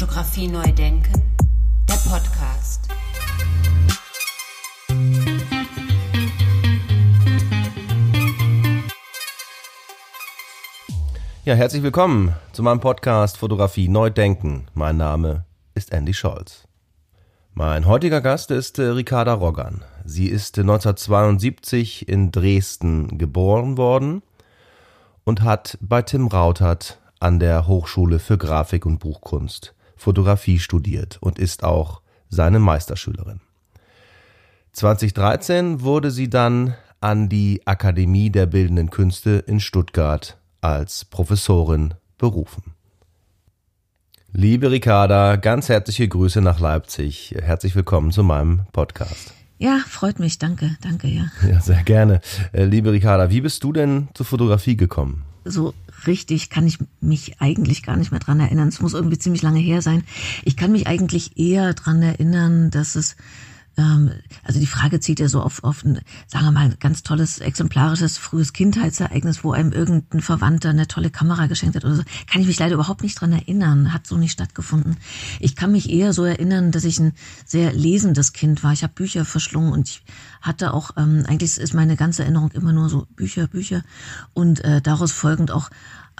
Fotografie neu denken, der Podcast. Ja, herzlich willkommen zu meinem Podcast Fotografie neu denken. Mein Name ist Andy Scholz. Mein heutiger Gast ist äh, Ricarda Roggan. Sie ist 1972 in Dresden geboren worden und hat bei Tim Rautert an der Hochschule für Grafik und Buchkunst Fotografie studiert und ist auch seine Meisterschülerin. 2013 wurde sie dann an die Akademie der Bildenden Künste in Stuttgart als Professorin berufen. Liebe Ricarda, ganz herzliche Grüße nach Leipzig. Herzlich willkommen zu meinem Podcast. Ja, freut mich. Danke, danke, ja. Ja, sehr gerne. Äh, liebe Ricarda, wie bist du denn zur Fotografie gekommen? So richtig kann ich mich eigentlich gar nicht mehr dran erinnern. Es muss irgendwie ziemlich lange her sein. Ich kann mich eigentlich eher dran erinnern, dass es ähm, also die Frage zieht ja so auf, auf ein, sagen wir mal, ganz tolles, exemplarisches, frühes Kindheitsereignis, wo einem irgendein Verwandter eine tolle Kamera geschenkt hat oder so. Kann ich mich leider überhaupt nicht dran erinnern. Hat so nicht stattgefunden. Ich kann mich eher so erinnern, dass ich ein sehr lesendes Kind war. Ich habe Bücher verschlungen und ich hatte auch, ähm, eigentlich ist meine ganze Erinnerung immer nur so Bücher, Bücher und äh, daraus folgend auch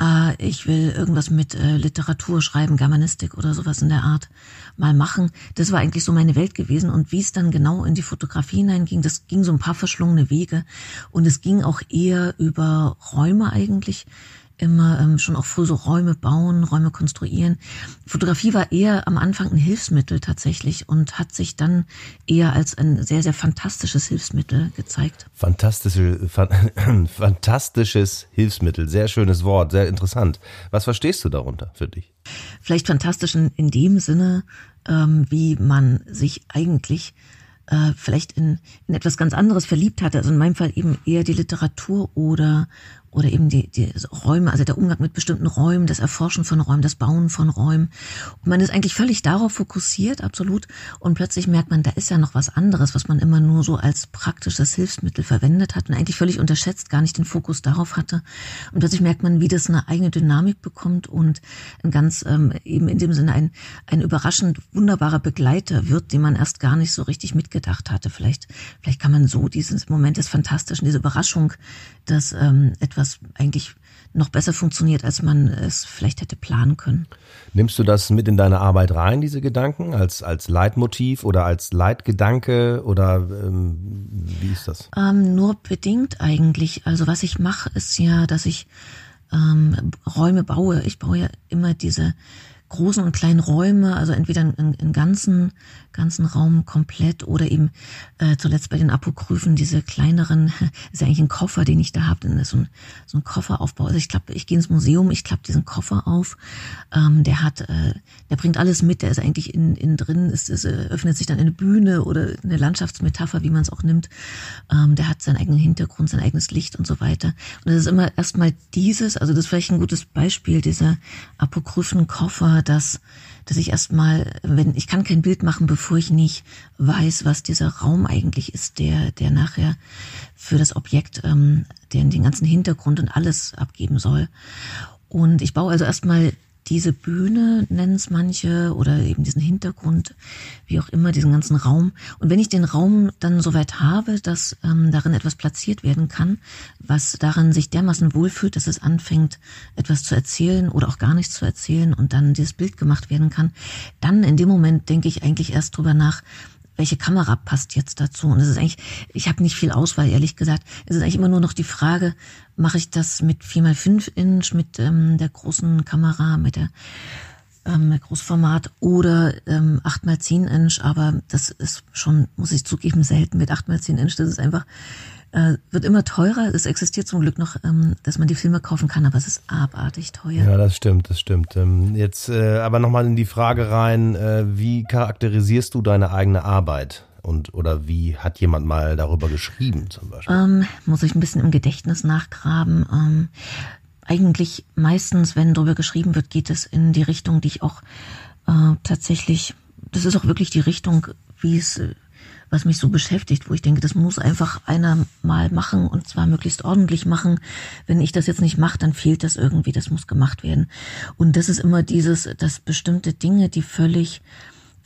äh, ich will irgendwas mit äh, Literatur schreiben, Germanistik oder sowas in der Art mal machen. Das war eigentlich so meine Welt gewesen. Und wie es dann genau in die Fotografie hineinging, das ging so ein paar verschlungene Wege. Und es ging auch eher über Räume eigentlich immer ähm, schon auch früh so Räume bauen, Räume konstruieren. Fotografie war eher am Anfang ein Hilfsmittel tatsächlich und hat sich dann eher als ein sehr, sehr fantastisches Hilfsmittel gezeigt. Fantastische, fan, fantastisches Hilfsmittel, sehr schönes Wort, sehr interessant. Was verstehst du darunter für dich? Vielleicht fantastisch in, in dem Sinne, ähm, wie man sich eigentlich äh, vielleicht in, in etwas ganz anderes verliebt hatte. Also in meinem Fall eben eher die Literatur oder oder eben die, die Räume, also der Umgang mit bestimmten Räumen, das Erforschen von Räumen, das Bauen von Räumen. Und man ist eigentlich völlig darauf fokussiert, absolut. Und plötzlich merkt man, da ist ja noch was anderes, was man immer nur so als praktisches Hilfsmittel verwendet hat und eigentlich völlig unterschätzt, gar nicht den Fokus darauf hatte. Und plötzlich merkt man, wie das eine eigene Dynamik bekommt und ein ganz ähm, eben in dem Sinne ein, ein überraschend wunderbarer Begleiter wird, den man erst gar nicht so richtig mitgedacht hatte. Vielleicht, vielleicht kann man so dieses Moment des Fantastischen, diese Überraschung, dass ähm, etwas was eigentlich noch besser funktioniert, als man es vielleicht hätte planen können. Nimmst du das mit in deine Arbeit rein, diese Gedanken, als, als Leitmotiv oder als Leitgedanke oder ähm, wie ist das? Ähm, nur bedingt eigentlich. Also was ich mache, ist ja, dass ich ähm, Räume baue. Ich baue ja immer diese großen und kleinen Räume, also entweder einen, einen ganzen ganzen Raum komplett oder eben äh, zuletzt bei den Apokryphen diese kleineren, ist ja eigentlich ein Koffer, den ich da habe, dann ist so ein, so ein Kofferaufbau. Also ich klappe, ich gehe ins Museum, ich klappe diesen Koffer auf, ähm, der hat, äh, der bringt alles mit, der ist eigentlich innen, innen drin, ist, ist, äh, öffnet sich dann eine Bühne oder eine Landschaftsmetapher, wie man es auch nimmt. Ähm, der hat seinen eigenen Hintergrund, sein eigenes Licht und so weiter. Und es ist immer erstmal dieses, also das ist vielleicht ein gutes Beispiel, dieser apokryphen Koffer, dass dass ich erstmal, wenn ich kann kein Bild machen, bevor ich nicht weiß, was dieser Raum eigentlich ist, der, der nachher für das Objekt, ähm, den, den ganzen Hintergrund und alles abgeben soll. Und ich baue also erstmal diese Bühne, nennen es manche, oder eben diesen Hintergrund, wie auch immer, diesen ganzen Raum. Und wenn ich den Raum dann soweit habe, dass ähm, darin etwas platziert werden kann, was darin sich dermaßen wohlfühlt, dass es anfängt, etwas zu erzählen oder auch gar nichts zu erzählen und dann dieses Bild gemacht werden kann, dann in dem Moment denke ich eigentlich erst drüber nach, welche Kamera passt jetzt dazu? Und es ist eigentlich, ich habe nicht viel Auswahl, ehrlich gesagt. Es ist eigentlich immer nur noch die Frage, mache ich das mit 4x5 Inch, mit ähm, der großen Kamera, mit der ähm, Großformat oder ähm, 8x10 Inch, aber das ist schon, muss ich zugeben, selten mit 8x10 Inch. Das ist einfach äh, wird immer teurer. Es existiert zum Glück noch, ähm, dass man die Filme kaufen kann, aber es ist abartig teuer. Ja, das stimmt, das stimmt. Ähm, jetzt äh, aber nochmal in die Frage rein, äh, wie charakterisierst du deine eigene Arbeit? Und oder wie hat jemand mal darüber geschrieben zum Beispiel? Ähm, muss ich ein bisschen im Gedächtnis nachgraben. Ähm, eigentlich meistens, wenn darüber geschrieben wird, geht es in die Richtung, die ich auch äh, tatsächlich, das ist auch wirklich die Richtung, wie es was mich so beschäftigt, wo ich denke, das muss einfach einer mal machen und zwar möglichst ordentlich machen. Wenn ich das jetzt nicht mache, dann fehlt das irgendwie, das muss gemacht werden. Und das ist immer dieses, dass bestimmte Dinge, die völlig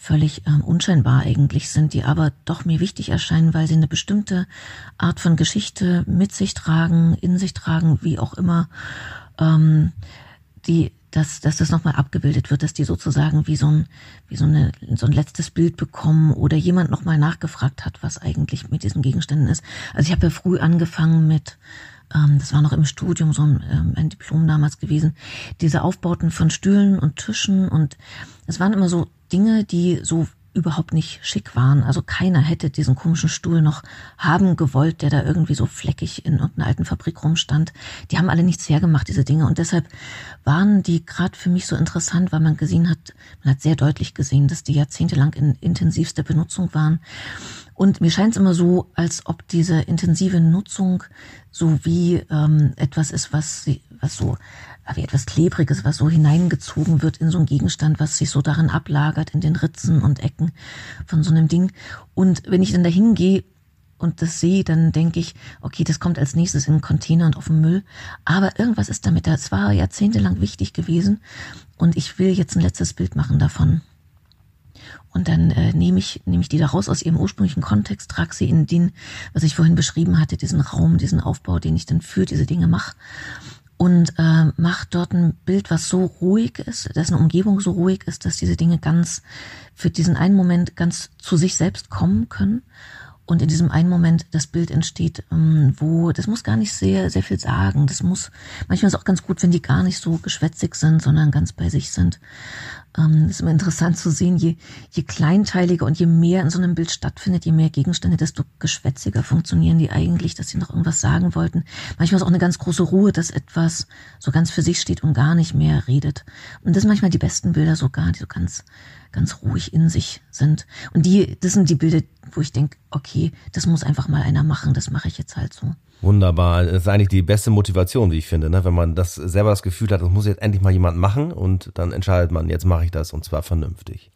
völlig ähm, unscheinbar eigentlich sind, die aber doch mir wichtig erscheinen, weil sie eine bestimmte Art von Geschichte mit sich tragen, in sich tragen, wie auch immer, ähm, die, dass, dass das nochmal abgebildet wird, dass die sozusagen wie so ein, wie so, eine, so ein letztes Bild bekommen oder jemand nochmal nachgefragt hat, was eigentlich mit diesen Gegenständen ist. Also ich habe ja früh angefangen mit ähm, das war noch im Studium so ein, ähm, ein Diplom damals gewesen, diese Aufbauten von Stühlen und Tischen und es waren immer so Dinge, die so überhaupt nicht schick waren. Also keiner hätte diesen komischen Stuhl noch haben gewollt, der da irgendwie so fleckig in irgendeiner alten Fabrik rumstand. Die haben alle nichts hergemacht, diese Dinge. Und deshalb waren die gerade für mich so interessant, weil man gesehen hat, man hat sehr deutlich gesehen, dass die jahrzehntelang in intensivster Benutzung waren. Und mir scheint es immer so, als ob diese intensive Nutzung so wie ähm, etwas ist, was, was so wie etwas Klebriges, was so hineingezogen wird in so einen Gegenstand, was sich so darin ablagert, in den Ritzen und Ecken von so einem Ding. Und wenn ich dann dahin gehe und das sehe, dann denke ich, okay, das kommt als nächstes in den Container und auf den Müll. Aber irgendwas ist damit. Das war jahrzehntelang wichtig gewesen. Und ich will jetzt ein letztes Bild machen davon. Und dann äh, nehme ich, nehme ich die da raus aus ihrem ursprünglichen Kontext, trage sie in den, was ich vorhin beschrieben hatte, diesen Raum, diesen Aufbau, den ich dann für diese Dinge mache. Und äh, mache dort ein Bild, was so ruhig ist, dessen Umgebung so ruhig ist, dass diese Dinge ganz für diesen einen Moment ganz zu sich selbst kommen können und in diesem einen Moment das Bild entsteht, ähm, wo, das muss gar nicht sehr, sehr viel sagen. Das muss, manchmal ist auch ganz gut, wenn die gar nicht so geschwätzig sind, sondern ganz bei sich sind. Ähm, ist immer interessant zu sehen, je, je kleinteiliger und je mehr in so einem Bild stattfindet, je mehr Gegenstände, desto geschwätziger funktionieren die eigentlich, dass sie noch irgendwas sagen wollten. Manchmal ist auch eine ganz große Ruhe, dass etwas so ganz für sich steht und gar nicht mehr redet. Und das sind manchmal die besten Bilder sogar, die so ganz, ganz ruhig in sich sind. Und die, das sind die Bilder, wo ich denke, okay, das muss einfach mal einer machen, das mache ich jetzt halt so. Wunderbar. Das ist eigentlich die beste Motivation, wie ich finde, ne? wenn man das selber das Gefühl hat, das muss jetzt endlich mal jemand machen und dann entscheidet man, jetzt mache ich das und zwar vernünftig.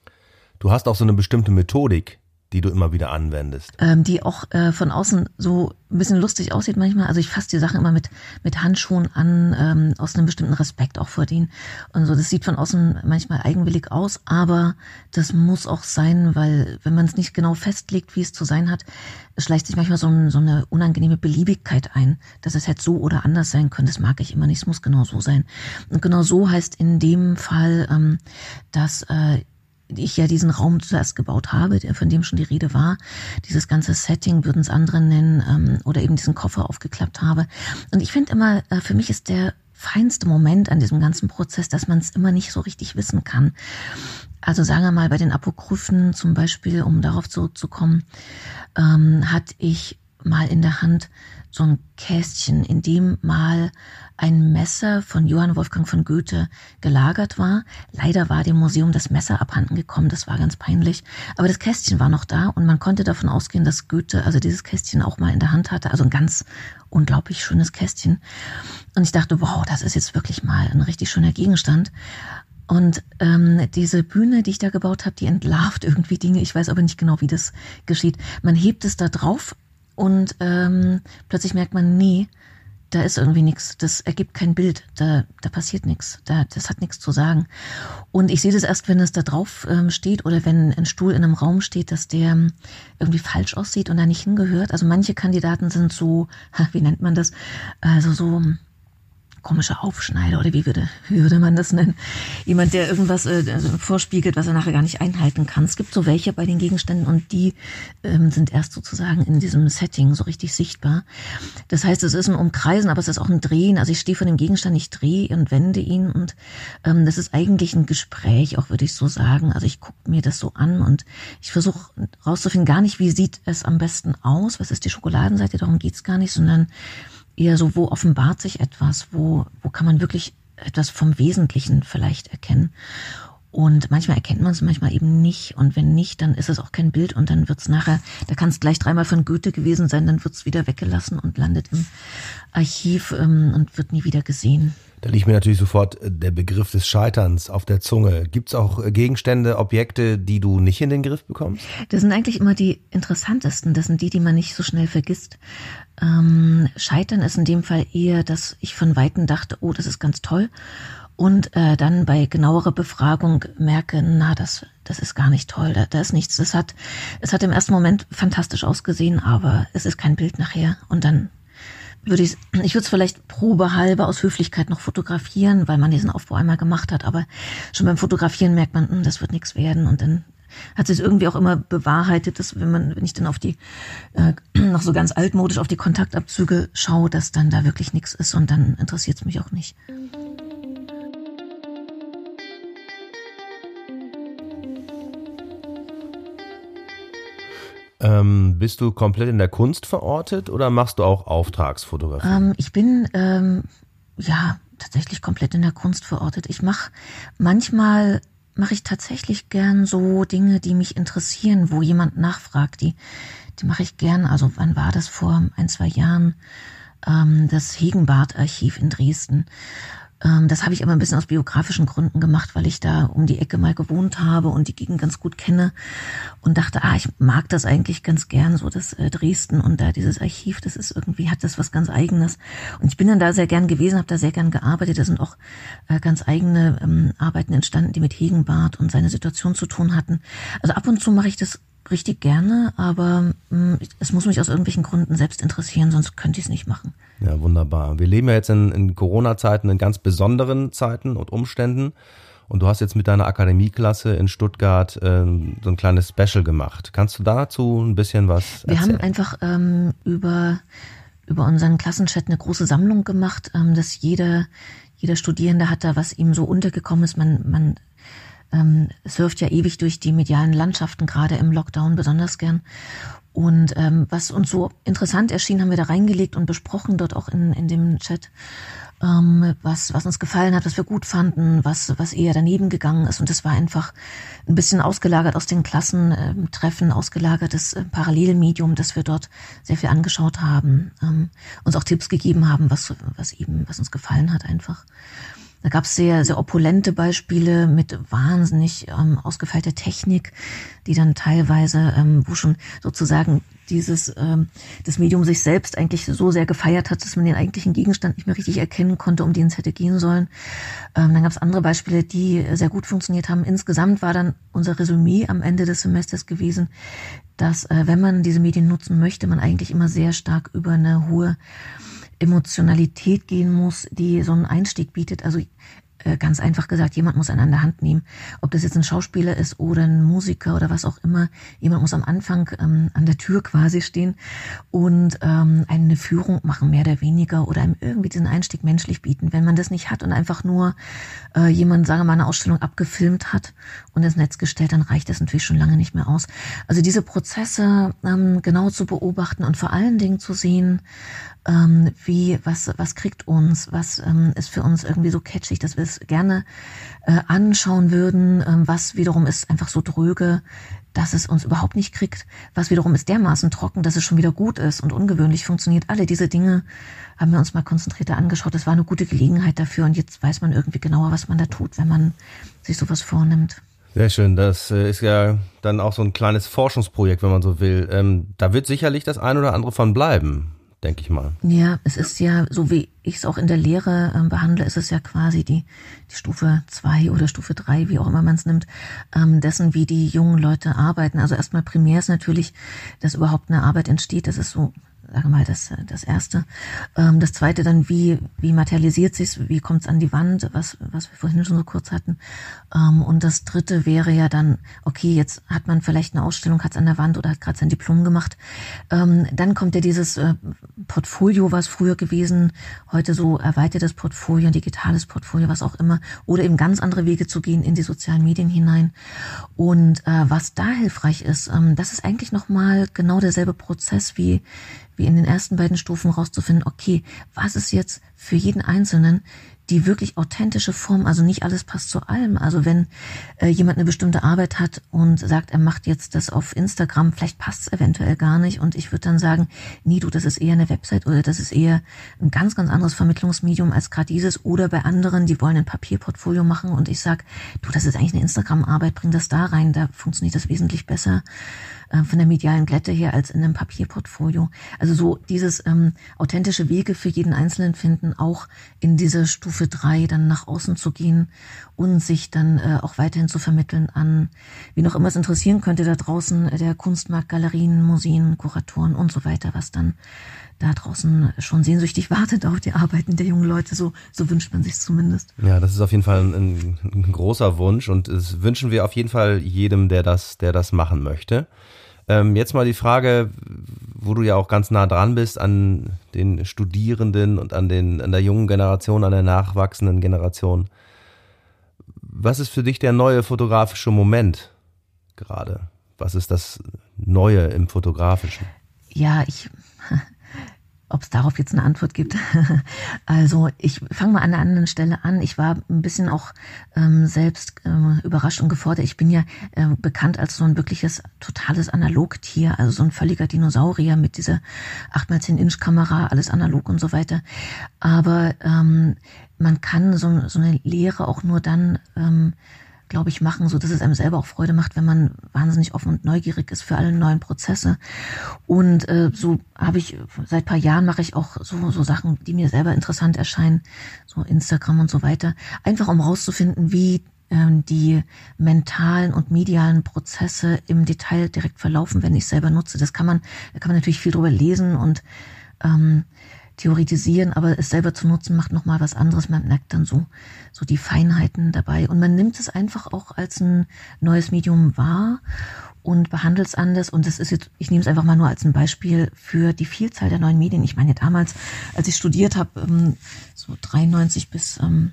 Du hast auch so eine bestimmte Methodik, die du immer wieder anwendest? Ähm, die auch äh, von außen so ein bisschen lustig aussieht manchmal. Also ich fasse die Sachen immer mit, mit Handschuhen an, ähm, aus einem bestimmten Respekt auch vor denen. Und so, das sieht von außen manchmal eigenwillig aus, aber das muss auch sein, weil wenn man es nicht genau festlegt, wie es zu sein hat, schleicht sich manchmal so, ein, so eine unangenehme Beliebigkeit ein, dass es halt so oder anders sein könnte. Das mag ich immer nicht, es muss genau so sein. Und genau so heißt in dem Fall, ähm, dass äh, ich ja diesen Raum zuerst gebaut habe, von dem schon die Rede war, dieses ganze Setting würden es andere nennen, ähm, oder eben diesen Koffer aufgeklappt habe. Und ich finde immer, äh, für mich ist der feinste Moment an diesem ganzen Prozess, dass man es immer nicht so richtig wissen kann. Also sagen wir mal, bei den Apokryphen zum Beispiel, um darauf zurückzukommen, ähm, hatte ich mal in der Hand so ein Kästchen, in dem mal ein Messer von Johann Wolfgang von Goethe gelagert war. Leider war dem Museum das Messer abhanden gekommen, das war ganz peinlich. Aber das Kästchen war noch da und man konnte davon ausgehen, dass Goethe also dieses Kästchen auch mal in der Hand hatte. Also ein ganz unglaublich schönes Kästchen. Und ich dachte, wow, das ist jetzt wirklich mal ein richtig schöner Gegenstand. Und ähm, diese Bühne, die ich da gebaut habe, die entlarvt irgendwie Dinge. Ich weiß aber nicht genau, wie das geschieht. Man hebt es da drauf und ähm, plötzlich merkt man, nee, da ist irgendwie nichts, das ergibt kein Bild, da, da passiert nichts, da, das hat nichts zu sagen. Und ich sehe das erst, wenn es da drauf ähm, steht oder wenn ein Stuhl in einem Raum steht, dass der ähm, irgendwie falsch aussieht und da nicht hingehört. Also manche Kandidaten sind so, wie nennt man das, also so komischer Aufschneider oder wie würde, wie würde man das nennen? Jemand, der irgendwas äh, also vorspiegelt, was er nachher gar nicht einhalten kann. Es gibt so welche bei den Gegenständen und die ähm, sind erst sozusagen in diesem Setting so richtig sichtbar. Das heißt, es ist ein Umkreisen, aber es ist auch ein Drehen. Also ich stehe vor dem Gegenstand, ich drehe und wende ihn und ähm, das ist eigentlich ein Gespräch, auch würde ich so sagen. Also ich gucke mir das so an und ich versuche rauszufinden, gar nicht, wie sieht es am besten aus, was ist die Schokoladenseite, darum geht's gar nicht, sondern eher so, wo offenbart sich etwas, wo, wo kann man wirklich etwas vom Wesentlichen vielleicht erkennen. Und manchmal erkennt man es, manchmal eben nicht. Und wenn nicht, dann ist es auch kein Bild und dann wird es nachher, da kann es gleich dreimal von Goethe gewesen sein, dann wird es wieder weggelassen und landet im Archiv ähm, und wird nie wieder gesehen. Da liegt mir natürlich sofort äh, der Begriff des Scheiterns auf der Zunge. Gibt es auch äh, Gegenstände, Objekte, die du nicht in den Griff bekommst? Das sind eigentlich immer die interessantesten. Das sind die, die man nicht so schnell vergisst. Ähm, Scheitern ist in dem Fall eher, dass ich von Weitem dachte, oh, das ist ganz toll und äh, dann bei genauerer Befragung merke, na, das, das ist gar nicht toll, da, da ist nichts. Es hat, es hat im ersten Moment fantastisch ausgesehen, aber es ist kein Bild nachher. Und dann würde ich, ich würde es vielleicht probehalber aus Höflichkeit noch fotografieren, weil man diesen Aufbau einmal gemacht hat. Aber schon beim Fotografieren merkt man, hm, das wird nichts werden. Und dann hat sich irgendwie auch immer bewahrheitet, dass wenn man, wenn ich dann auf die äh, noch so ganz altmodisch auf die Kontaktabzüge schaue, dass dann da wirklich nichts ist und dann interessiert es mich auch nicht. Ähm, bist du komplett in der Kunst verortet oder machst du auch Auftragsfotografie? Ähm, ich bin ähm, ja tatsächlich komplett in der Kunst verortet. Ich mache manchmal mache ich tatsächlich gern so Dinge, die mich interessieren, wo jemand nachfragt. Die, die mache ich gern. Also wann war das vor ein, zwei Jahren? Ähm, das Hegenbart-Archiv in Dresden. Ähm, das habe ich aber ein bisschen aus biografischen Gründen gemacht, weil ich da um die Ecke mal gewohnt habe und die Gegend ganz gut kenne und dachte, ah, ich mag das eigentlich ganz gern, so das äh, Dresden und da dieses Archiv, das ist irgendwie, hat das was ganz Eigenes. Und ich bin dann da sehr gern gewesen, habe da sehr gern gearbeitet. Da sind auch äh, ganz eigene ähm, Arbeiten entstanden, die mit Hegenbart und seine Situation zu tun hatten. Also ab und zu mache ich das richtig gerne, aber mh, mm, es muss mich aus irgendwelchen Gründen selbst interessieren, sonst könnte ich es nicht machen. Ja, wunderbar. Wir leben ja jetzt in, in Corona-Zeiten, in ganz besonderen Zeiten und Umständen. Und du hast jetzt mit deiner Akademieklasse in Stuttgart ähm, so ein kleines Special gemacht. Kannst du dazu ein bisschen was erzählen? Wir haben einfach ähm, über, über unseren Klassenchat eine große Sammlung gemacht, ähm, dass jeder, jeder Studierende hat da, was ihm so untergekommen ist. Man, man ähm, surft ja ewig durch die medialen Landschaften, gerade im Lockdown besonders gern. Und ähm, was uns so interessant erschien, haben wir da reingelegt und besprochen dort auch in, in dem Chat, ähm, was, was uns gefallen hat, was wir gut fanden, was, was eher daneben gegangen ist. Und das war einfach ein bisschen ausgelagert aus den Klassentreffen, ausgelagertes äh, Parallelmedium, das wir dort sehr viel angeschaut haben, ähm, uns auch Tipps gegeben haben, was, was eben, was uns gefallen hat einfach. Da gab es sehr, sehr opulente Beispiele mit wahnsinnig ähm, ausgefeilter Technik, die dann teilweise, ähm, wo schon sozusagen dieses ähm, das Medium sich selbst eigentlich so sehr gefeiert hat, dass man den eigentlichen Gegenstand nicht mehr richtig erkennen konnte, um den es hätte gehen sollen. Ähm, dann gab es andere Beispiele, die sehr gut funktioniert haben. Insgesamt war dann unser Resümee am Ende des Semesters gewesen, dass äh, wenn man diese Medien nutzen möchte, man eigentlich immer sehr stark über eine hohe Emotionalität gehen muss, die so einen Einstieg bietet. Also ganz einfach gesagt, jemand muss einen an der Hand nehmen. Ob das jetzt ein Schauspieler ist oder ein Musiker oder was auch immer. Jemand muss am Anfang ähm, an der Tür quasi stehen und ähm, eine Führung machen, mehr oder weniger, oder einem irgendwie diesen Einstieg menschlich bieten. Wenn man das nicht hat und einfach nur äh, jemand, sagen wir mal, eine Ausstellung abgefilmt hat und ins Netz gestellt, dann reicht das natürlich schon lange nicht mehr aus. Also diese Prozesse ähm, genau zu beobachten und vor allen Dingen zu sehen, ähm, wie, was, was kriegt uns, was ähm, ist für uns irgendwie so catchig, dass wir es gerne äh, anschauen würden, ähm, was wiederum ist einfach so dröge, dass es uns überhaupt nicht kriegt, was wiederum ist dermaßen trocken, dass es schon wieder gut ist und ungewöhnlich funktioniert. Alle diese Dinge haben wir uns mal konzentrierter angeschaut. Das war eine gute Gelegenheit dafür und jetzt weiß man irgendwie genauer, was man da tut, wenn man sich sowas vornimmt. Sehr schön. Das äh, ist ja dann auch so ein kleines Forschungsprojekt, wenn man so will. Ähm, da wird sicherlich das ein oder andere von bleiben denke ich mal. Ja, es ist ja, so wie ich es auch in der Lehre äh, behandle, ist es ja quasi die, die Stufe zwei oder Stufe drei, wie auch immer man es nimmt, ähm, dessen, wie die jungen Leute arbeiten. Also erstmal primär ist natürlich, dass überhaupt eine Arbeit entsteht. Das ist so sage mal, das, das Erste. Ähm, das Zweite dann, wie, wie materialisiert sich's, wie kommt's an die Wand, was, was wir vorhin schon so kurz hatten. Ähm, und das Dritte wäre ja dann, okay, jetzt hat man vielleicht eine Ausstellung, hat's an der Wand oder hat gerade sein Diplom gemacht. Ähm, dann kommt ja dieses äh, Portfolio, was früher gewesen, heute so erweitertes Portfolio, digitales Portfolio, was auch immer, oder eben ganz andere Wege zu gehen in die sozialen Medien hinein. Und äh, was da hilfreich ist, ähm, das ist eigentlich nochmal genau derselbe Prozess wie wie in den ersten beiden Stufen rauszufinden, okay, was ist jetzt für jeden Einzelnen die wirklich authentische Form, also nicht alles passt zu allem. Also wenn äh, jemand eine bestimmte Arbeit hat und sagt, er macht jetzt das auf Instagram, vielleicht passt es eventuell gar nicht. Und ich würde dann sagen, nee, du, das ist eher eine Website oder das ist eher ein ganz, ganz anderes Vermittlungsmedium als gerade dieses. Oder bei anderen, die wollen ein Papierportfolio machen und ich sag, du, das ist eigentlich eine Instagram-Arbeit, bring das da rein, da funktioniert das wesentlich besser äh, von der medialen Glätte her als in einem Papierportfolio. Also so dieses ähm, authentische Wege für jeden Einzelnen finden, auch in diese Stufe drei dann nach außen zu gehen und sich dann äh, auch weiterhin zu vermitteln an, wie noch immer es interessieren könnte da draußen, der Kunstmarkt, Galerien, Museen, Kuratoren und so weiter, was dann da draußen schon sehnsüchtig wartet auf die Arbeiten der jungen Leute. So, so wünscht man sich zumindest. Ja, das ist auf jeden Fall ein, ein großer Wunsch und das wünschen wir auf jeden Fall jedem, der das, der das machen möchte. Ähm, jetzt mal die Frage, wo du ja auch ganz nah dran bist an den Studierenden und an, den, an der jungen Generation, an der nachwachsenden Generation. Was ist für dich der neue fotografische Moment gerade? Was ist das Neue im Fotografischen? Ja, ich ob es darauf jetzt eine Antwort gibt. also ich fange mal an einer anderen Stelle an. Ich war ein bisschen auch ähm, selbst äh, überrascht und gefordert. Ich bin ja äh, bekannt als so ein wirkliches totales Analogtier, also so ein völliger Dinosaurier mit dieser 8x10 Inch Kamera, alles analog und so weiter. Aber ähm, man kann so, so eine Lehre auch nur dann ähm, glaube ich, machen, so dass es einem selber auch Freude macht, wenn man wahnsinnig offen und neugierig ist für alle neuen Prozesse. Und äh, so habe ich seit paar Jahren mache ich auch so so Sachen, die mir selber interessant erscheinen, so Instagram und so weiter, einfach um rauszufinden, wie ähm, die mentalen und medialen Prozesse im Detail direkt verlaufen, wenn ich selber nutze. Das kann man, da kann man natürlich viel drüber lesen und ähm, theoretisieren, aber es selber zu nutzen macht nochmal was anderes. Man merkt dann so, so die Feinheiten dabei. Und man nimmt es einfach auch als ein neues Medium wahr und behandelt es anders. Und das ist jetzt, ich nehme es einfach mal nur als ein Beispiel für die Vielzahl der neuen Medien. Ich meine, damals, als ich studiert habe, ähm, so 93 bis ähm,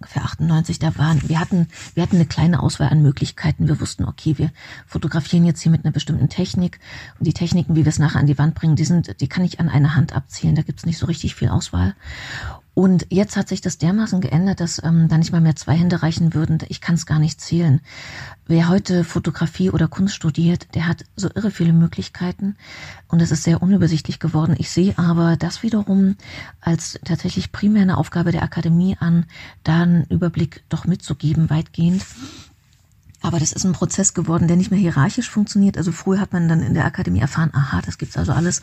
ungefähr 98, da waren, wir hatten, wir hatten eine kleine Auswahl an Möglichkeiten. Wir wussten, okay, wir fotografieren jetzt hier mit einer bestimmten Technik und die Techniken, wie wir es nachher an die Wand bringen, die sind, die kann ich an einer Hand abzählen. Da gibt's nicht so richtig viel Auswahl. Und jetzt hat sich das dermaßen geändert, dass ähm, da nicht mal mehr zwei Hände reichen würden. Ich kann es gar nicht zählen. Wer heute Fotografie oder Kunst studiert, der hat so irre viele Möglichkeiten und es ist sehr unübersichtlich geworden. Ich sehe aber das wiederum als tatsächlich primär eine Aufgabe der Akademie an, da einen Überblick doch mitzugeben, weitgehend aber das ist ein Prozess geworden, der nicht mehr hierarchisch funktioniert. Also früher hat man dann in der Akademie erfahren, aha, das gibt's also alles.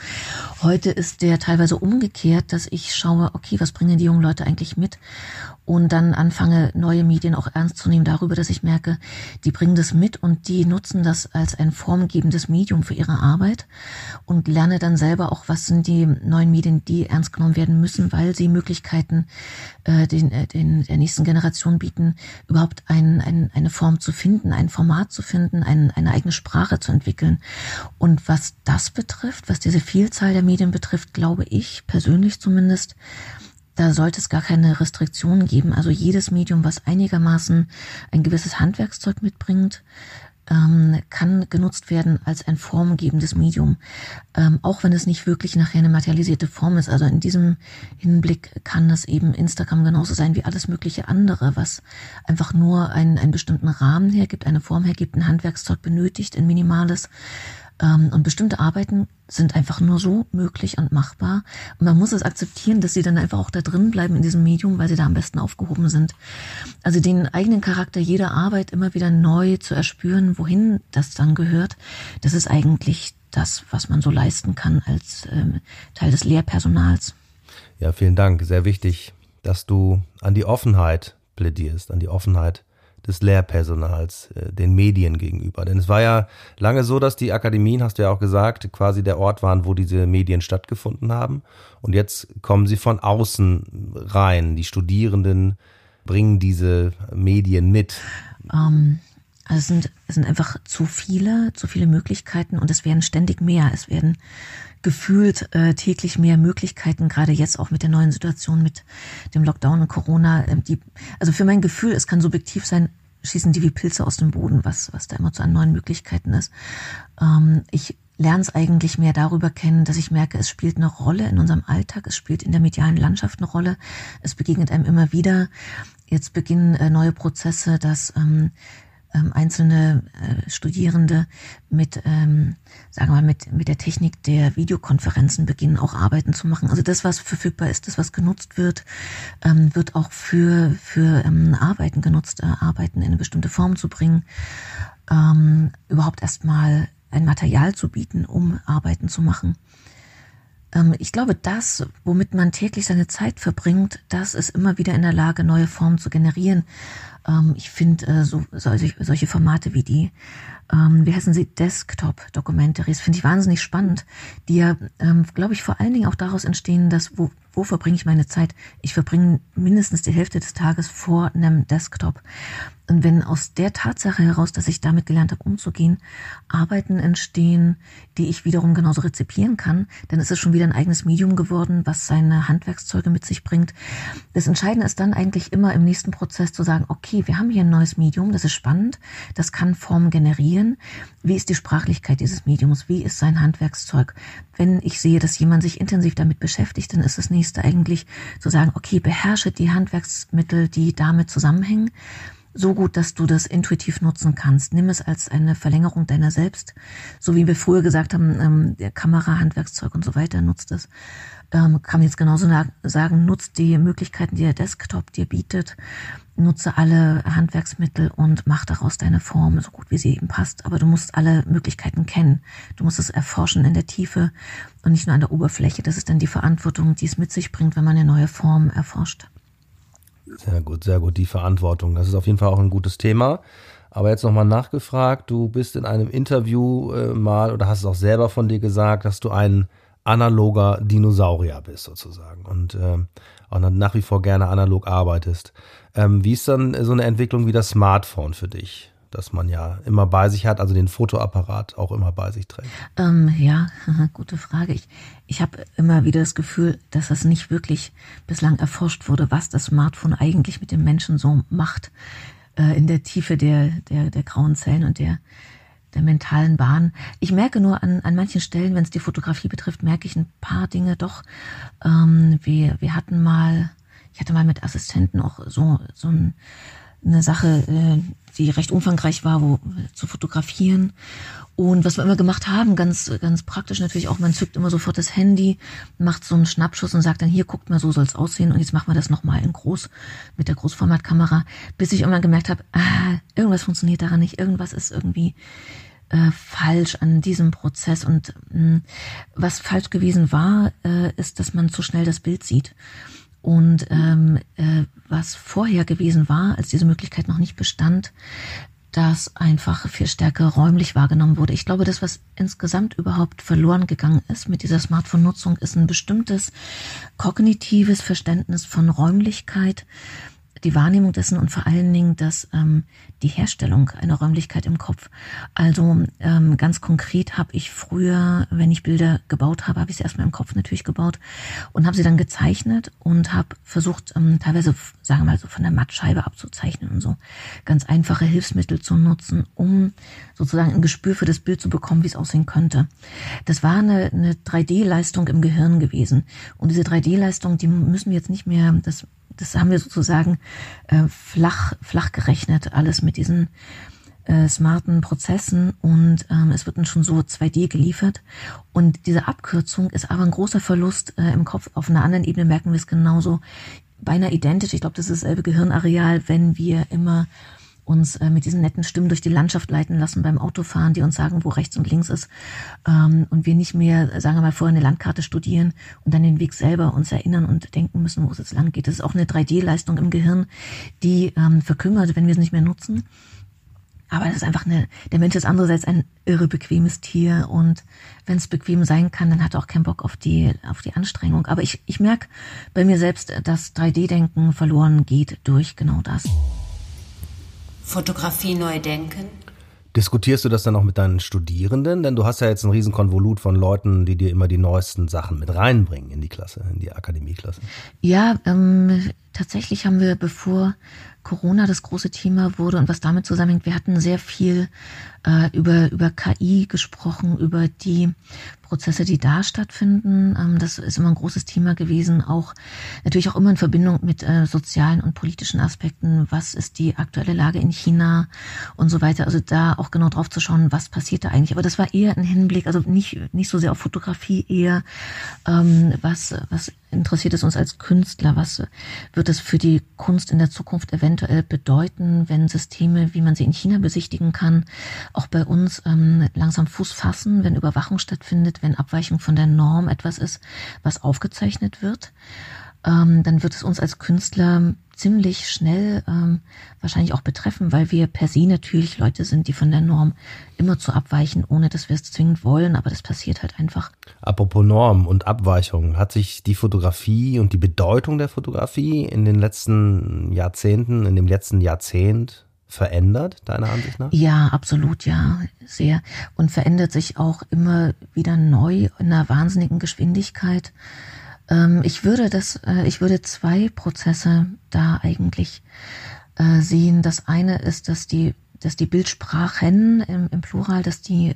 Heute ist der teilweise umgekehrt, dass ich schaue, okay, was bringen die jungen Leute eigentlich mit? Und dann anfange, neue Medien auch ernst zu nehmen darüber, dass ich merke, die bringen das mit und die nutzen das als ein formgebendes Medium für ihre Arbeit und lerne dann selber auch, was sind die neuen Medien, die ernst genommen werden müssen, weil sie Möglichkeiten äh, den, äh, den, der nächsten Generation bieten, überhaupt ein, ein, eine Form zu finden, ein Format zu finden, ein, eine eigene Sprache zu entwickeln. Und was das betrifft, was diese Vielzahl der Medien betrifft, glaube ich persönlich zumindest, da sollte es gar keine Restriktionen geben. Also jedes Medium, was einigermaßen ein gewisses Handwerkszeug mitbringt, ähm, kann genutzt werden als ein formgebendes Medium, ähm, auch wenn es nicht wirklich nachher eine materialisierte Form ist. Also in diesem Hinblick kann es eben Instagram genauso sein wie alles mögliche andere, was einfach nur einen, einen bestimmten Rahmen hergibt, eine Form hergibt, ein Handwerkszeug benötigt, ein minimales und bestimmte Arbeiten sind einfach nur so möglich und machbar. Und man muss es akzeptieren, dass sie dann einfach auch da drin bleiben in diesem Medium, weil sie da am besten aufgehoben sind. Also den eigenen Charakter jeder Arbeit immer wieder neu zu erspüren, wohin das dann gehört, das ist eigentlich das, was man so leisten kann als ähm, Teil des Lehrpersonals. Ja, vielen Dank. Sehr wichtig, dass du an die Offenheit plädierst, an die Offenheit des Lehrpersonals, äh, den Medien gegenüber. Denn es war ja lange so, dass die Akademien, hast du ja auch gesagt, quasi der Ort waren, wo diese Medien stattgefunden haben. Und jetzt kommen sie von außen rein. Die Studierenden bringen diese Medien mit. Um, ähm, also es sind, es sind einfach zu viele, zu viele Möglichkeiten und es werden ständig mehr. Es werden gefühlt äh, täglich mehr Möglichkeiten, gerade jetzt auch mit der neuen Situation mit dem Lockdown und Corona. Äh, die, also für mein Gefühl, es kann subjektiv sein, schießen die wie Pilze aus dem Boden, was, was da immer zu an neuen Möglichkeiten ist. Ähm, ich lerne es eigentlich mehr darüber kennen, dass ich merke, es spielt eine Rolle in unserem Alltag, es spielt in der medialen Landschaft eine Rolle, es begegnet einem immer wieder. Jetzt beginnen äh, neue Prozesse, dass ähm, ähm, einzelne äh, Studierende mit, ähm, sagen wir mal, mit, mit der Technik der Videokonferenzen beginnen, auch Arbeiten zu machen. Also das, was verfügbar ist, das, was genutzt wird, ähm, wird auch für, für ähm, Arbeiten genutzt, äh, Arbeiten in eine bestimmte Form zu bringen, ähm, überhaupt erstmal ein Material zu bieten, um Arbeiten zu machen. Ähm, ich glaube, das, womit man täglich seine Zeit verbringt, das ist immer wieder in der Lage, neue Formen zu generieren. Ähm, ich finde äh, so, solche, solche Formate wie die, ähm, wie heißen sie, Desktop-Documentaries, finde ich wahnsinnig spannend, die ja, glaube ich, vor allen Dingen auch daraus entstehen, dass wo, wo verbringe ich meine Zeit? Ich verbringe mindestens die Hälfte des Tages vor einem Desktop. Und wenn aus der Tatsache heraus, dass ich damit gelernt habe, umzugehen, Arbeiten entstehen, die ich wiederum genauso rezipieren kann, dann ist es schon wieder ein eigenes Medium geworden, was seine Handwerkszeuge mit sich bringt. Das Entscheidende ist dann eigentlich immer im nächsten Prozess zu sagen, okay, wir haben hier ein neues Medium, das ist spannend, das kann Formen generieren. Wie ist die Sprachlichkeit dieses Mediums? Wie ist sein Handwerkszeug? Wenn ich sehe, dass jemand sich intensiv damit beschäftigt, dann ist das nächste eigentlich zu sagen, okay, beherrsche die Handwerksmittel, die damit zusammenhängen so gut, dass du das intuitiv nutzen kannst. Nimm es als eine Verlängerung deiner selbst. So wie wir früher gesagt haben, ähm, der Kamera, Handwerkszeug und so weiter, nutzt es. Ähm, kann man jetzt genauso sagen, nutzt die Möglichkeiten, die der Desktop dir bietet. Nutze alle Handwerksmittel und mach daraus deine Form, so gut wie sie eben passt. Aber du musst alle Möglichkeiten kennen. Du musst es erforschen in der Tiefe und nicht nur an der Oberfläche. Das ist dann die Verantwortung, die es mit sich bringt, wenn man eine neue Form erforscht. Sehr gut, sehr gut, die Verantwortung. Das ist auf jeden Fall auch ein gutes Thema. Aber jetzt nochmal nachgefragt, du bist in einem Interview äh, mal oder hast es auch selber von dir gesagt, dass du ein analoger Dinosaurier bist sozusagen und äh, auch nach wie vor gerne analog arbeitest. Ähm, wie ist dann so eine Entwicklung wie das Smartphone für dich? das man ja immer bei sich hat, also den Fotoapparat auch immer bei sich trägt? Ähm, ja, gute Frage. Ich, ich habe immer wieder das Gefühl, dass das nicht wirklich bislang erforscht wurde, was das Smartphone eigentlich mit dem Menschen so macht, äh, in der Tiefe der, der, der grauen Zellen und der, der mentalen Bahn. Ich merke nur an, an manchen Stellen, wenn es die Fotografie betrifft, merke ich ein paar Dinge doch. Ähm, wir, wir hatten mal, ich hatte mal mit Assistenten auch so, so ein, eine Sache, äh, die recht umfangreich war, wo zu fotografieren. Und was wir immer gemacht haben, ganz, ganz praktisch natürlich auch, man zückt immer sofort das Handy, macht so einen Schnappschuss und sagt dann, hier, guckt mal, so soll's aussehen und jetzt machen wir das nochmal in groß mit der Großformatkamera, bis ich irgendwann gemerkt habe, ah, irgendwas funktioniert daran nicht, irgendwas ist irgendwie äh, falsch an diesem Prozess. Und mh, was falsch gewesen war, äh, ist, dass man zu schnell das Bild sieht. Und ähm, äh, was vorher gewesen war, als diese Möglichkeit noch nicht bestand, dass einfach viel stärker räumlich wahrgenommen wurde. Ich glaube, das, was insgesamt überhaupt verloren gegangen ist mit dieser Smartphone-Nutzung, ist ein bestimmtes kognitives Verständnis von Räumlichkeit, die Wahrnehmung dessen und vor allen Dingen das, ähm, die Herstellung einer Räumlichkeit im Kopf. Also ähm, ganz konkret habe ich früher, wenn ich Bilder gebaut habe, habe ich sie erstmal im Kopf natürlich gebaut und habe sie dann gezeichnet und habe versucht, ähm, teilweise, sagen wir mal, so von der Mattscheibe abzuzeichnen und so ganz einfache Hilfsmittel zu nutzen, um sozusagen ein Gespür für das Bild zu bekommen, wie es aussehen könnte. Das war eine, eine 3D-Leistung im Gehirn gewesen. Und diese 3D-Leistung, die müssen wir jetzt nicht mehr, das das haben wir sozusagen äh, flach, flach gerechnet, alles mit diesen äh, smarten Prozessen und ähm, es wird dann schon so 2D geliefert. Und diese Abkürzung ist aber ein großer Verlust äh, im Kopf. Auf einer anderen Ebene merken wir es genauso. Beinahe identisch. Ich glaube, das ist dasselbe Gehirnareal, wenn wir immer uns äh, mit diesen netten Stimmen durch die Landschaft leiten lassen beim Autofahren, die uns sagen, wo rechts und links ist. Ähm, und wir nicht mehr, sagen wir mal, vorher eine Landkarte studieren und dann den Weg selber uns erinnern und denken müssen, wo es jetzt lang geht. Das ist auch eine 3D-Leistung im Gehirn, die ähm, verkümmert, wenn wir es nicht mehr nutzen. Aber das ist einfach eine, der Mensch ist andererseits ein irre bequemes Tier und wenn es bequem sein kann, dann hat er auch keinen Bock auf die, auf die Anstrengung. Aber ich, ich merke bei mir selbst, dass 3D-Denken verloren geht durch genau das. Fotografie neu denken? Diskutierst du das dann auch mit deinen Studierenden? Denn du hast ja jetzt ein riesen Konvolut von Leuten, die dir immer die neuesten Sachen mit reinbringen in die Klasse, in die Akademieklasse. Ja, ähm, tatsächlich haben wir, bevor Corona das große Thema wurde und was damit zusammenhängt, wir hatten sehr viel äh, über, über KI gesprochen, über die Prozesse, die da stattfinden. Ähm, das ist immer ein großes Thema gewesen, auch natürlich auch immer in Verbindung mit äh, sozialen und politischen Aspekten. Was ist die aktuelle Lage in China und so weiter? Also da auch genau drauf zu schauen, was passiert da eigentlich. Aber das war eher ein Hinblick, also nicht, nicht so sehr auf Fotografie, eher ähm, was, was interessiert es uns als Künstler? Was wird es für die Kunst in der Zukunft eventuell bedeuten, wenn Systeme, wie man sie in China besichtigen kann, auch bei uns ähm, langsam Fuß fassen, wenn Überwachung stattfindet, wenn Abweichung von der Norm etwas ist, was aufgezeichnet wird? Ähm, dann wird es uns als Künstler ziemlich schnell ähm, wahrscheinlich auch betreffen, weil wir per se natürlich Leute sind, die von der Norm immer zu abweichen, ohne dass wir es zwingend wollen, aber das passiert halt einfach. Apropos Norm und Abweichung, hat sich die Fotografie und die Bedeutung der Fotografie in den letzten Jahrzehnten, in dem letzten Jahrzehnt verändert, deiner Ansicht nach? Ja, absolut, ja, sehr. Und verändert sich auch immer wieder neu in einer wahnsinnigen Geschwindigkeit. Ähm, ich würde das, äh, ich würde zwei Prozesse da eigentlich äh, sehen. Das eine ist, dass die, dass die Bildsprachen im, im Plural, dass die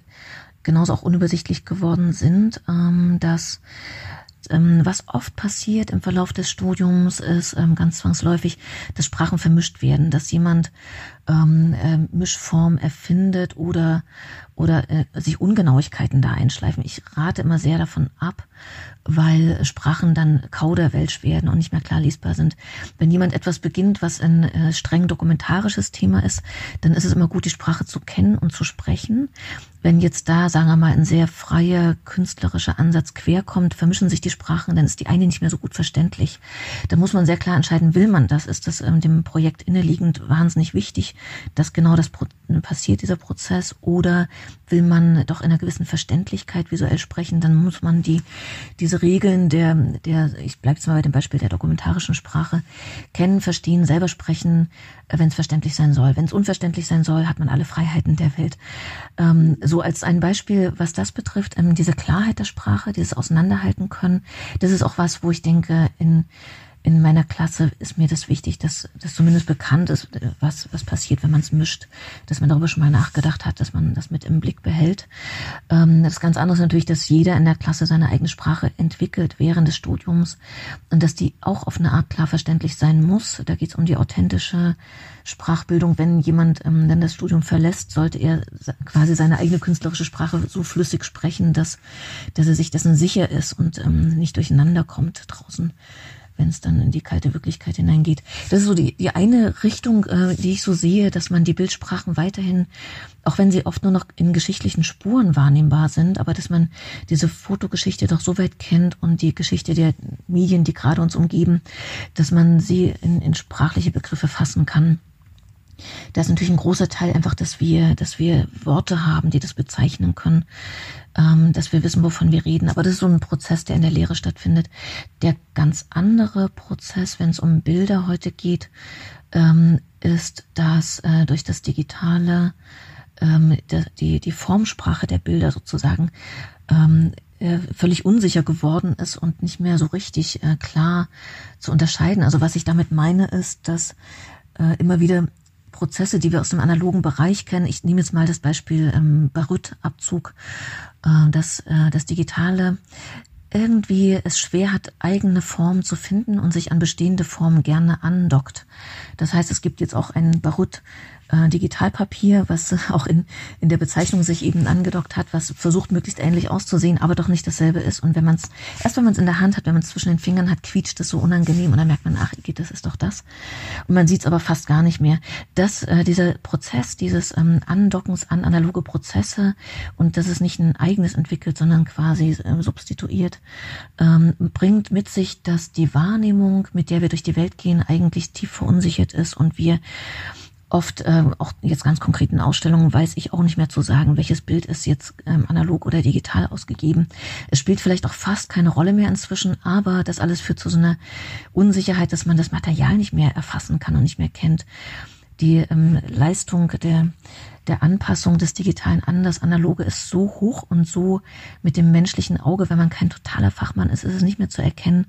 genauso auch unübersichtlich geworden sind, ähm, dass ähm, was oft passiert im Verlauf des Studiums ist ähm, ganz zwangsläufig, dass Sprachen vermischt werden, dass jemand ähm, äh, Mischform erfindet oder oder äh, sich Ungenauigkeiten da einschleifen. Ich rate immer sehr davon ab, weil Sprachen dann kauderwelsch werden und nicht mehr klar lesbar sind. Wenn jemand etwas beginnt, was ein äh, streng dokumentarisches Thema ist, dann ist es immer gut, die Sprache zu kennen und zu sprechen. Wenn jetzt da, sagen wir mal, ein sehr freier künstlerischer Ansatz querkommt, vermischen sich die Sprachen, dann ist die eine nicht mehr so gut verständlich. Da muss man sehr klar entscheiden, will man das? Ist das ähm, dem Projekt inneliegend wahnsinnig wichtig, dass genau das passiert, dieser Prozess? Oder will man doch in einer gewissen Verständlichkeit visuell sprechen, dann muss man die, diese Regeln der, der, ich bleibe jetzt mal bei dem Beispiel der dokumentarischen Sprache, kennen, verstehen, selber sprechen, äh, wenn es verständlich sein soll. Wenn es unverständlich sein soll, hat man alle Freiheiten der Welt. Ähm, so als ein Beispiel, was das betrifft, ähm, diese Klarheit der Sprache, dieses Auseinanderhalten können, das ist auch was, wo ich denke, in in meiner Klasse ist mir das wichtig, dass, dass zumindest bekannt ist, was, was passiert, wenn man es mischt, dass man darüber schon mal nachgedacht hat, dass man das mit im Blick behält. Ähm, das ganz andere ist natürlich, dass jeder in der Klasse seine eigene Sprache entwickelt während des Studiums und dass die auch auf eine Art klar verständlich sein muss. Da geht es um die authentische Sprachbildung. Wenn jemand ähm, dann das Studium verlässt, sollte er quasi seine eigene künstlerische Sprache so flüssig sprechen, dass, dass er sich dessen sicher ist und ähm, nicht durcheinander kommt draußen wenn es dann in die kalte Wirklichkeit hineingeht. Das ist so die, die eine Richtung, äh, die ich so sehe, dass man die Bildsprachen weiterhin, auch wenn sie oft nur noch in geschichtlichen Spuren wahrnehmbar sind, aber dass man diese Fotogeschichte doch so weit kennt und die Geschichte der Medien, die gerade uns umgeben, dass man sie in, in sprachliche Begriffe fassen kann. Da ist natürlich ein großer Teil einfach, dass wir, dass wir Worte haben, die das bezeichnen können ähm, dass wir wissen, wovon wir reden. Aber das ist so ein Prozess, der in der Lehre stattfindet. Der ganz andere Prozess, wenn es um Bilder heute geht, ähm, ist, dass äh, durch das Digitale ähm, die, die Formsprache der Bilder sozusagen ähm, äh, völlig unsicher geworden ist und nicht mehr so richtig äh, klar zu unterscheiden. Also was ich damit meine, ist, dass äh, immer wieder Prozesse, die wir aus dem analogen Bereich kennen. Ich nehme jetzt mal das Beispiel ähm, Baryt-Abzug, äh, dass äh, das Digitale irgendwie es schwer hat, eigene Formen zu finden und sich an bestehende Formen gerne andockt. Das heißt, es gibt jetzt auch ein Baryt äh, Digitalpapier, was auch in, in der Bezeichnung sich eben angedockt hat, was versucht möglichst ähnlich auszusehen, aber doch nicht dasselbe ist. Und wenn man es, erst wenn man es in der Hand hat, wenn man es zwischen den Fingern hat, quietscht es so unangenehm und dann merkt man, ach, geht, das ist doch das. Und man sieht es aber fast gar nicht mehr. Das, äh, dieser Prozess, dieses ähm, Andockens an analoge Prozesse und dass es nicht ein eigenes entwickelt, sondern quasi äh, substituiert, ähm, bringt mit sich, dass die Wahrnehmung, mit der wir durch die Welt gehen, eigentlich tief verunsichert ist und wir oft ähm, auch jetzt ganz konkreten Ausstellungen weiß ich auch nicht mehr zu sagen, welches Bild ist jetzt ähm, analog oder digital ausgegeben. Es spielt vielleicht auch fast keine Rolle mehr inzwischen, aber das alles führt zu so einer Unsicherheit, dass man das Material nicht mehr erfassen kann und nicht mehr kennt. Die ähm, Leistung der der Anpassung des Digitalen an das Analoge ist so hoch und so mit dem menschlichen Auge, wenn man kein totaler Fachmann ist, ist es nicht mehr zu erkennen,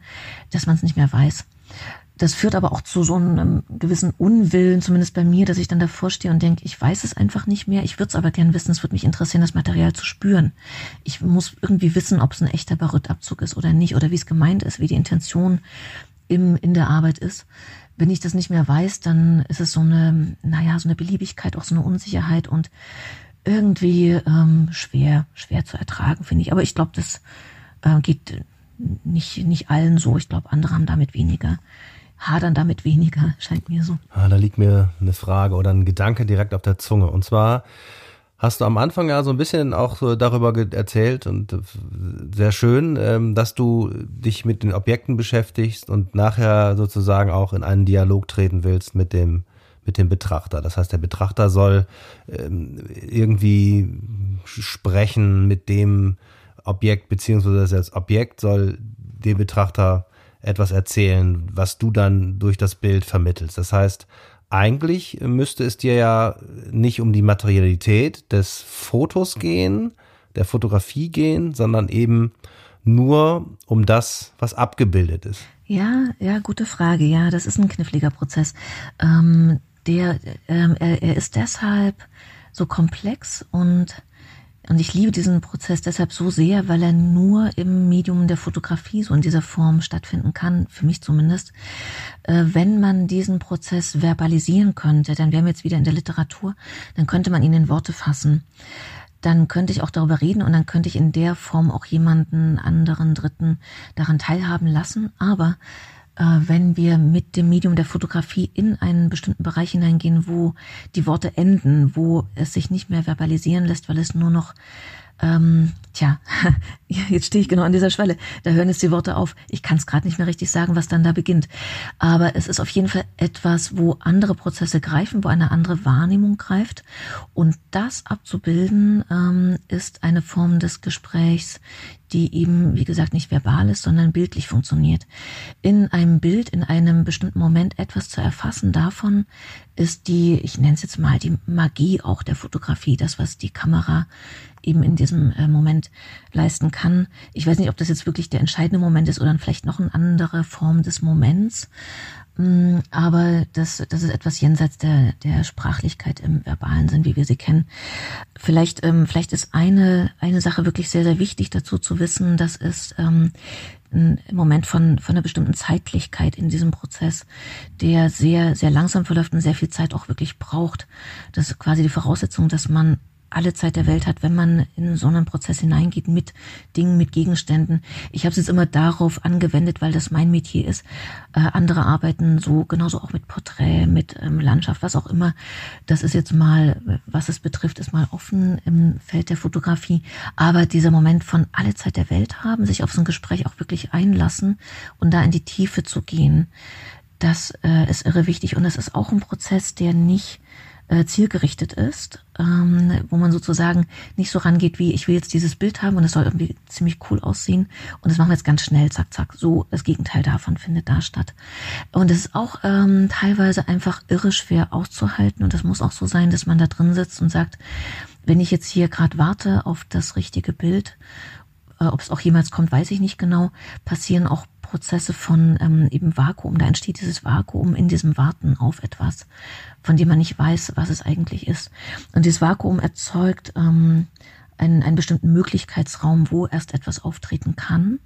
dass man es nicht mehr weiß das führt aber auch zu so einem gewissen Unwillen, zumindest bei mir, dass ich dann davor stehe und denke, ich weiß es einfach nicht mehr. Ich würde es aber gern wissen. Es würde mich interessieren, das Material zu spüren. Ich muss irgendwie wissen, ob es ein echter Barytabzug ist oder nicht oder wie es gemeint ist, wie die Intention im, in der Arbeit ist. Wenn ich das nicht mehr weiß, dann ist es so eine, naja, so eine Beliebigkeit, auch so eine Unsicherheit und irgendwie ähm, schwer, schwer zu ertragen, finde ich. Aber ich glaube, das äh, geht nicht, nicht allen so. Ich glaube, andere haben damit weniger hadern damit weniger, scheint mir so. Ah, da liegt mir eine Frage oder ein Gedanke direkt auf der Zunge. Und zwar hast du am Anfang ja so ein bisschen auch so darüber erzählt und äh, sehr schön, ähm, dass du dich mit den Objekten beschäftigst und nachher sozusagen auch in einen Dialog treten willst mit dem mit dem Betrachter. Das heißt, der Betrachter soll ähm, irgendwie sprechen mit dem Objekt, beziehungsweise das Objekt soll dem Betrachter etwas erzählen, was du dann durch das Bild vermittelst. Das heißt, eigentlich müsste es dir ja nicht um die Materialität des Fotos gehen, der Fotografie gehen, sondern eben nur um das, was abgebildet ist. Ja, ja, gute Frage. Ja, das ist ein kniffliger Prozess. Ähm, der, ähm, er, er ist deshalb so komplex und und ich liebe diesen Prozess deshalb so sehr, weil er nur im Medium der Fotografie so in dieser Form stattfinden kann, für mich zumindest. Äh, wenn man diesen Prozess verbalisieren könnte, dann wären wir jetzt wieder in der Literatur, dann könnte man ihn in Worte fassen. Dann könnte ich auch darüber reden und dann könnte ich in der Form auch jemanden anderen Dritten daran teilhaben lassen. Aber wenn wir mit dem Medium der Fotografie in einen bestimmten Bereich hineingehen, wo die Worte enden, wo es sich nicht mehr verbalisieren lässt, weil es nur noch ähm, tja, jetzt stehe ich genau an dieser Schwelle. Da hören jetzt die Worte auf. Ich kann es gerade nicht mehr richtig sagen, was dann da beginnt. Aber es ist auf jeden Fall etwas, wo andere Prozesse greifen, wo eine andere Wahrnehmung greift. Und das abzubilden, ähm, ist eine Form des Gesprächs, die eben, wie gesagt, nicht verbal ist, sondern bildlich funktioniert. In einem Bild, in einem bestimmten Moment etwas zu erfassen davon, ist die, ich nenne es jetzt mal, die Magie auch der Fotografie, das, was die Kamera eben in diesem äh, Moment leisten kann. Ich weiß nicht, ob das jetzt wirklich der entscheidende Moment ist oder vielleicht noch eine andere Form des Moments. Mm, aber das, das ist etwas jenseits der, der Sprachlichkeit im verbalen Sinn, wie wir sie kennen. Vielleicht, ähm, vielleicht ist eine, eine Sache wirklich sehr, sehr wichtig dazu zu wissen, dass es ähm, ein Moment von, von einer bestimmten Zeitlichkeit in diesem Prozess, der sehr, sehr langsam verläuft und sehr viel Zeit auch wirklich braucht. Das ist quasi die Voraussetzung, dass man alle Zeit der Welt hat, wenn man in so einen Prozess hineingeht mit Dingen, mit Gegenständen. Ich habe es jetzt immer darauf angewendet, weil das mein Metier ist. Äh, andere arbeiten so genauso auch mit Porträt, mit ähm, Landschaft, was auch immer. Das ist jetzt mal, was es betrifft, ist mal offen im Feld der Fotografie. Aber dieser Moment von alle Zeit der Welt haben, sich auf so ein Gespräch auch wirklich einlassen und da in die Tiefe zu gehen, das äh, ist irre wichtig. Und das ist auch ein Prozess, der nicht äh, zielgerichtet ist, ähm, wo man sozusagen nicht so rangeht wie, ich will jetzt dieses Bild haben und es soll irgendwie ziemlich cool aussehen und das machen wir jetzt ganz schnell, zack, zack. So das Gegenteil davon findet da statt. Und es ist auch ähm, teilweise einfach irre schwer auszuhalten und es muss auch so sein, dass man da drin sitzt und sagt, wenn ich jetzt hier gerade warte auf das richtige Bild, äh, ob es auch jemals kommt, weiß ich nicht genau, passieren auch Prozesse von ähm, eben Vakuum. Da entsteht dieses Vakuum in diesem Warten auf etwas, von dem man nicht weiß, was es eigentlich ist. Und dieses Vakuum erzeugt ähm, einen, einen bestimmten Möglichkeitsraum, wo erst etwas auftreten kann.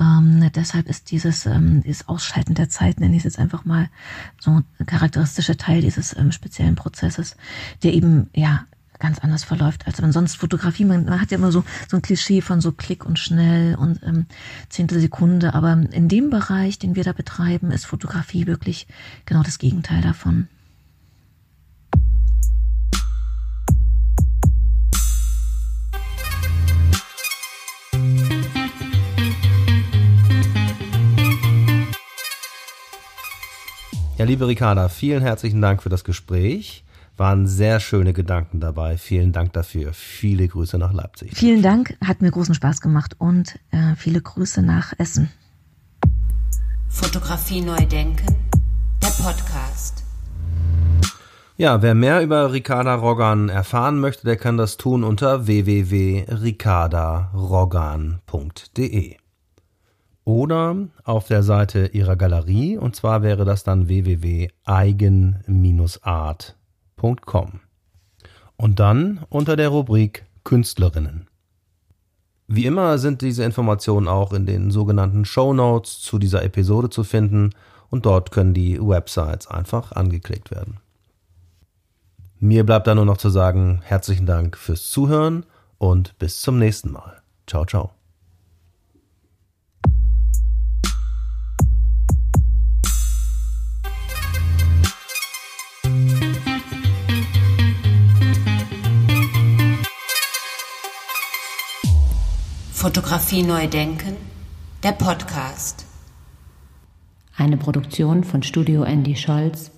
Ähm, deshalb ist dieses, ähm, dieses Ausschalten der Zeit, nenne ich es jetzt einfach mal, so ein charakteristischer Teil dieses ähm, speziellen Prozesses, der eben ja ganz anders verläuft, als man sonst Fotografie, man, man hat ja immer so, so ein Klischee von so Klick und schnell und ähm, Zehntel Sekunde, aber in dem Bereich, den wir da betreiben, ist Fotografie wirklich genau das Gegenteil davon. Ja, liebe Ricarda, vielen herzlichen Dank für das Gespräch. Waren sehr schöne Gedanken dabei. Vielen Dank dafür. Viele Grüße nach Leipzig. Vielen Dank, hat mir großen Spaß gemacht und äh, viele Grüße nach Essen. Fotografie neu denken, der Podcast. Ja, wer mehr über Ricarda Roggan erfahren möchte, der kann das tun unter www.ricardaroggan.de. oder auf der Seite ihrer Galerie und zwar wäre das dann www.eigen-art.com und dann unter der Rubrik Künstlerinnen. Wie immer sind diese Informationen auch in den sogenannten Show Notes zu dieser Episode zu finden und dort können die Websites einfach angeklickt werden. Mir bleibt da nur noch zu sagen, herzlichen Dank fürs Zuhören und bis zum nächsten Mal. Ciao, ciao. Fotografie neu denken, der Podcast. Eine Produktion von Studio Andy Scholz